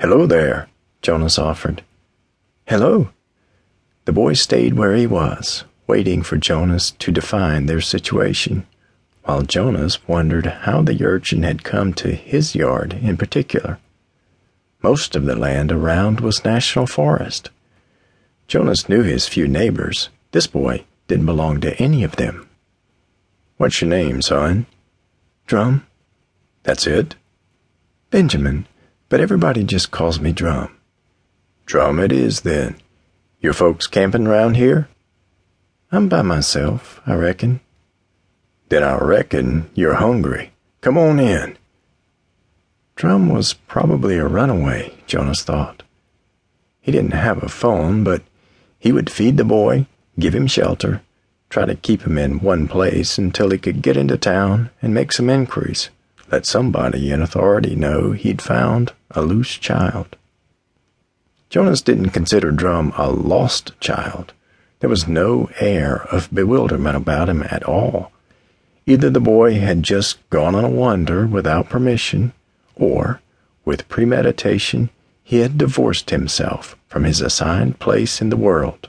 Hello there, Jonas offered. Hello. The boy stayed where he was, waiting for Jonas to define their situation, while Jonas wondered how the urchin had come to his yard in particular. Most of the land around was national forest. Jonas knew his few neighbors. This boy didn't belong to any of them. What's your name, son? Drum. That's it? Benjamin, but everybody just calls me Drum. Drum it is, then. Your folks camping round here? I'm by myself, I reckon. Then I reckon you're hungry. Come on in. Drum was probably a runaway, Jonas thought. He didn't have a phone, but he would feed the boy, give him shelter, try to keep him in one place until he could get into town and make some inquiries, let somebody in authority know he'd found a loose child. Jonas didn't consider Drum a lost child. There was no air of bewilderment about him at all. Either the boy had just gone on a wander without permission, or, with premeditation, he had divorced himself from his assigned place in the world.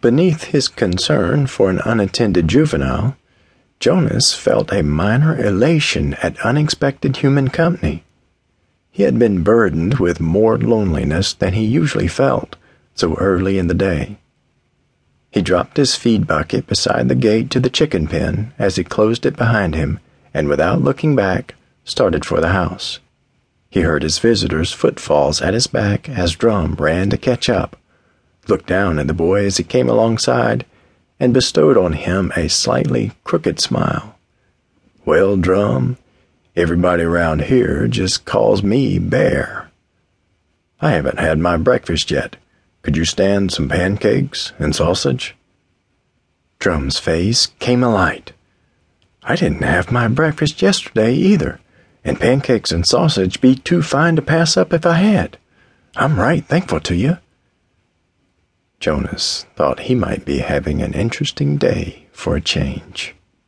Beneath his concern for an unattended juvenile, Jonas felt a minor elation at unexpected human company. He had been burdened with more loneliness than he usually felt so early in the day. He dropped his feed bucket beside the gate to the chicken pen as he closed it behind him and, without looking back, started for the house. He heard his visitor's footfalls at his back as Drum ran to catch up, looked down at the boy as he came alongside, and bestowed on him a slightly crooked smile. Well, Drum, everybody around here just calls me Bear. I haven't had my breakfast yet. Could you stand some pancakes and sausage? Drum's face came alight. I didn't have my breakfast yesterday either and pancakes and sausage be too fine to pass up if I had. I'm right thankful to you. Jonas thought he might be having an interesting day for a change.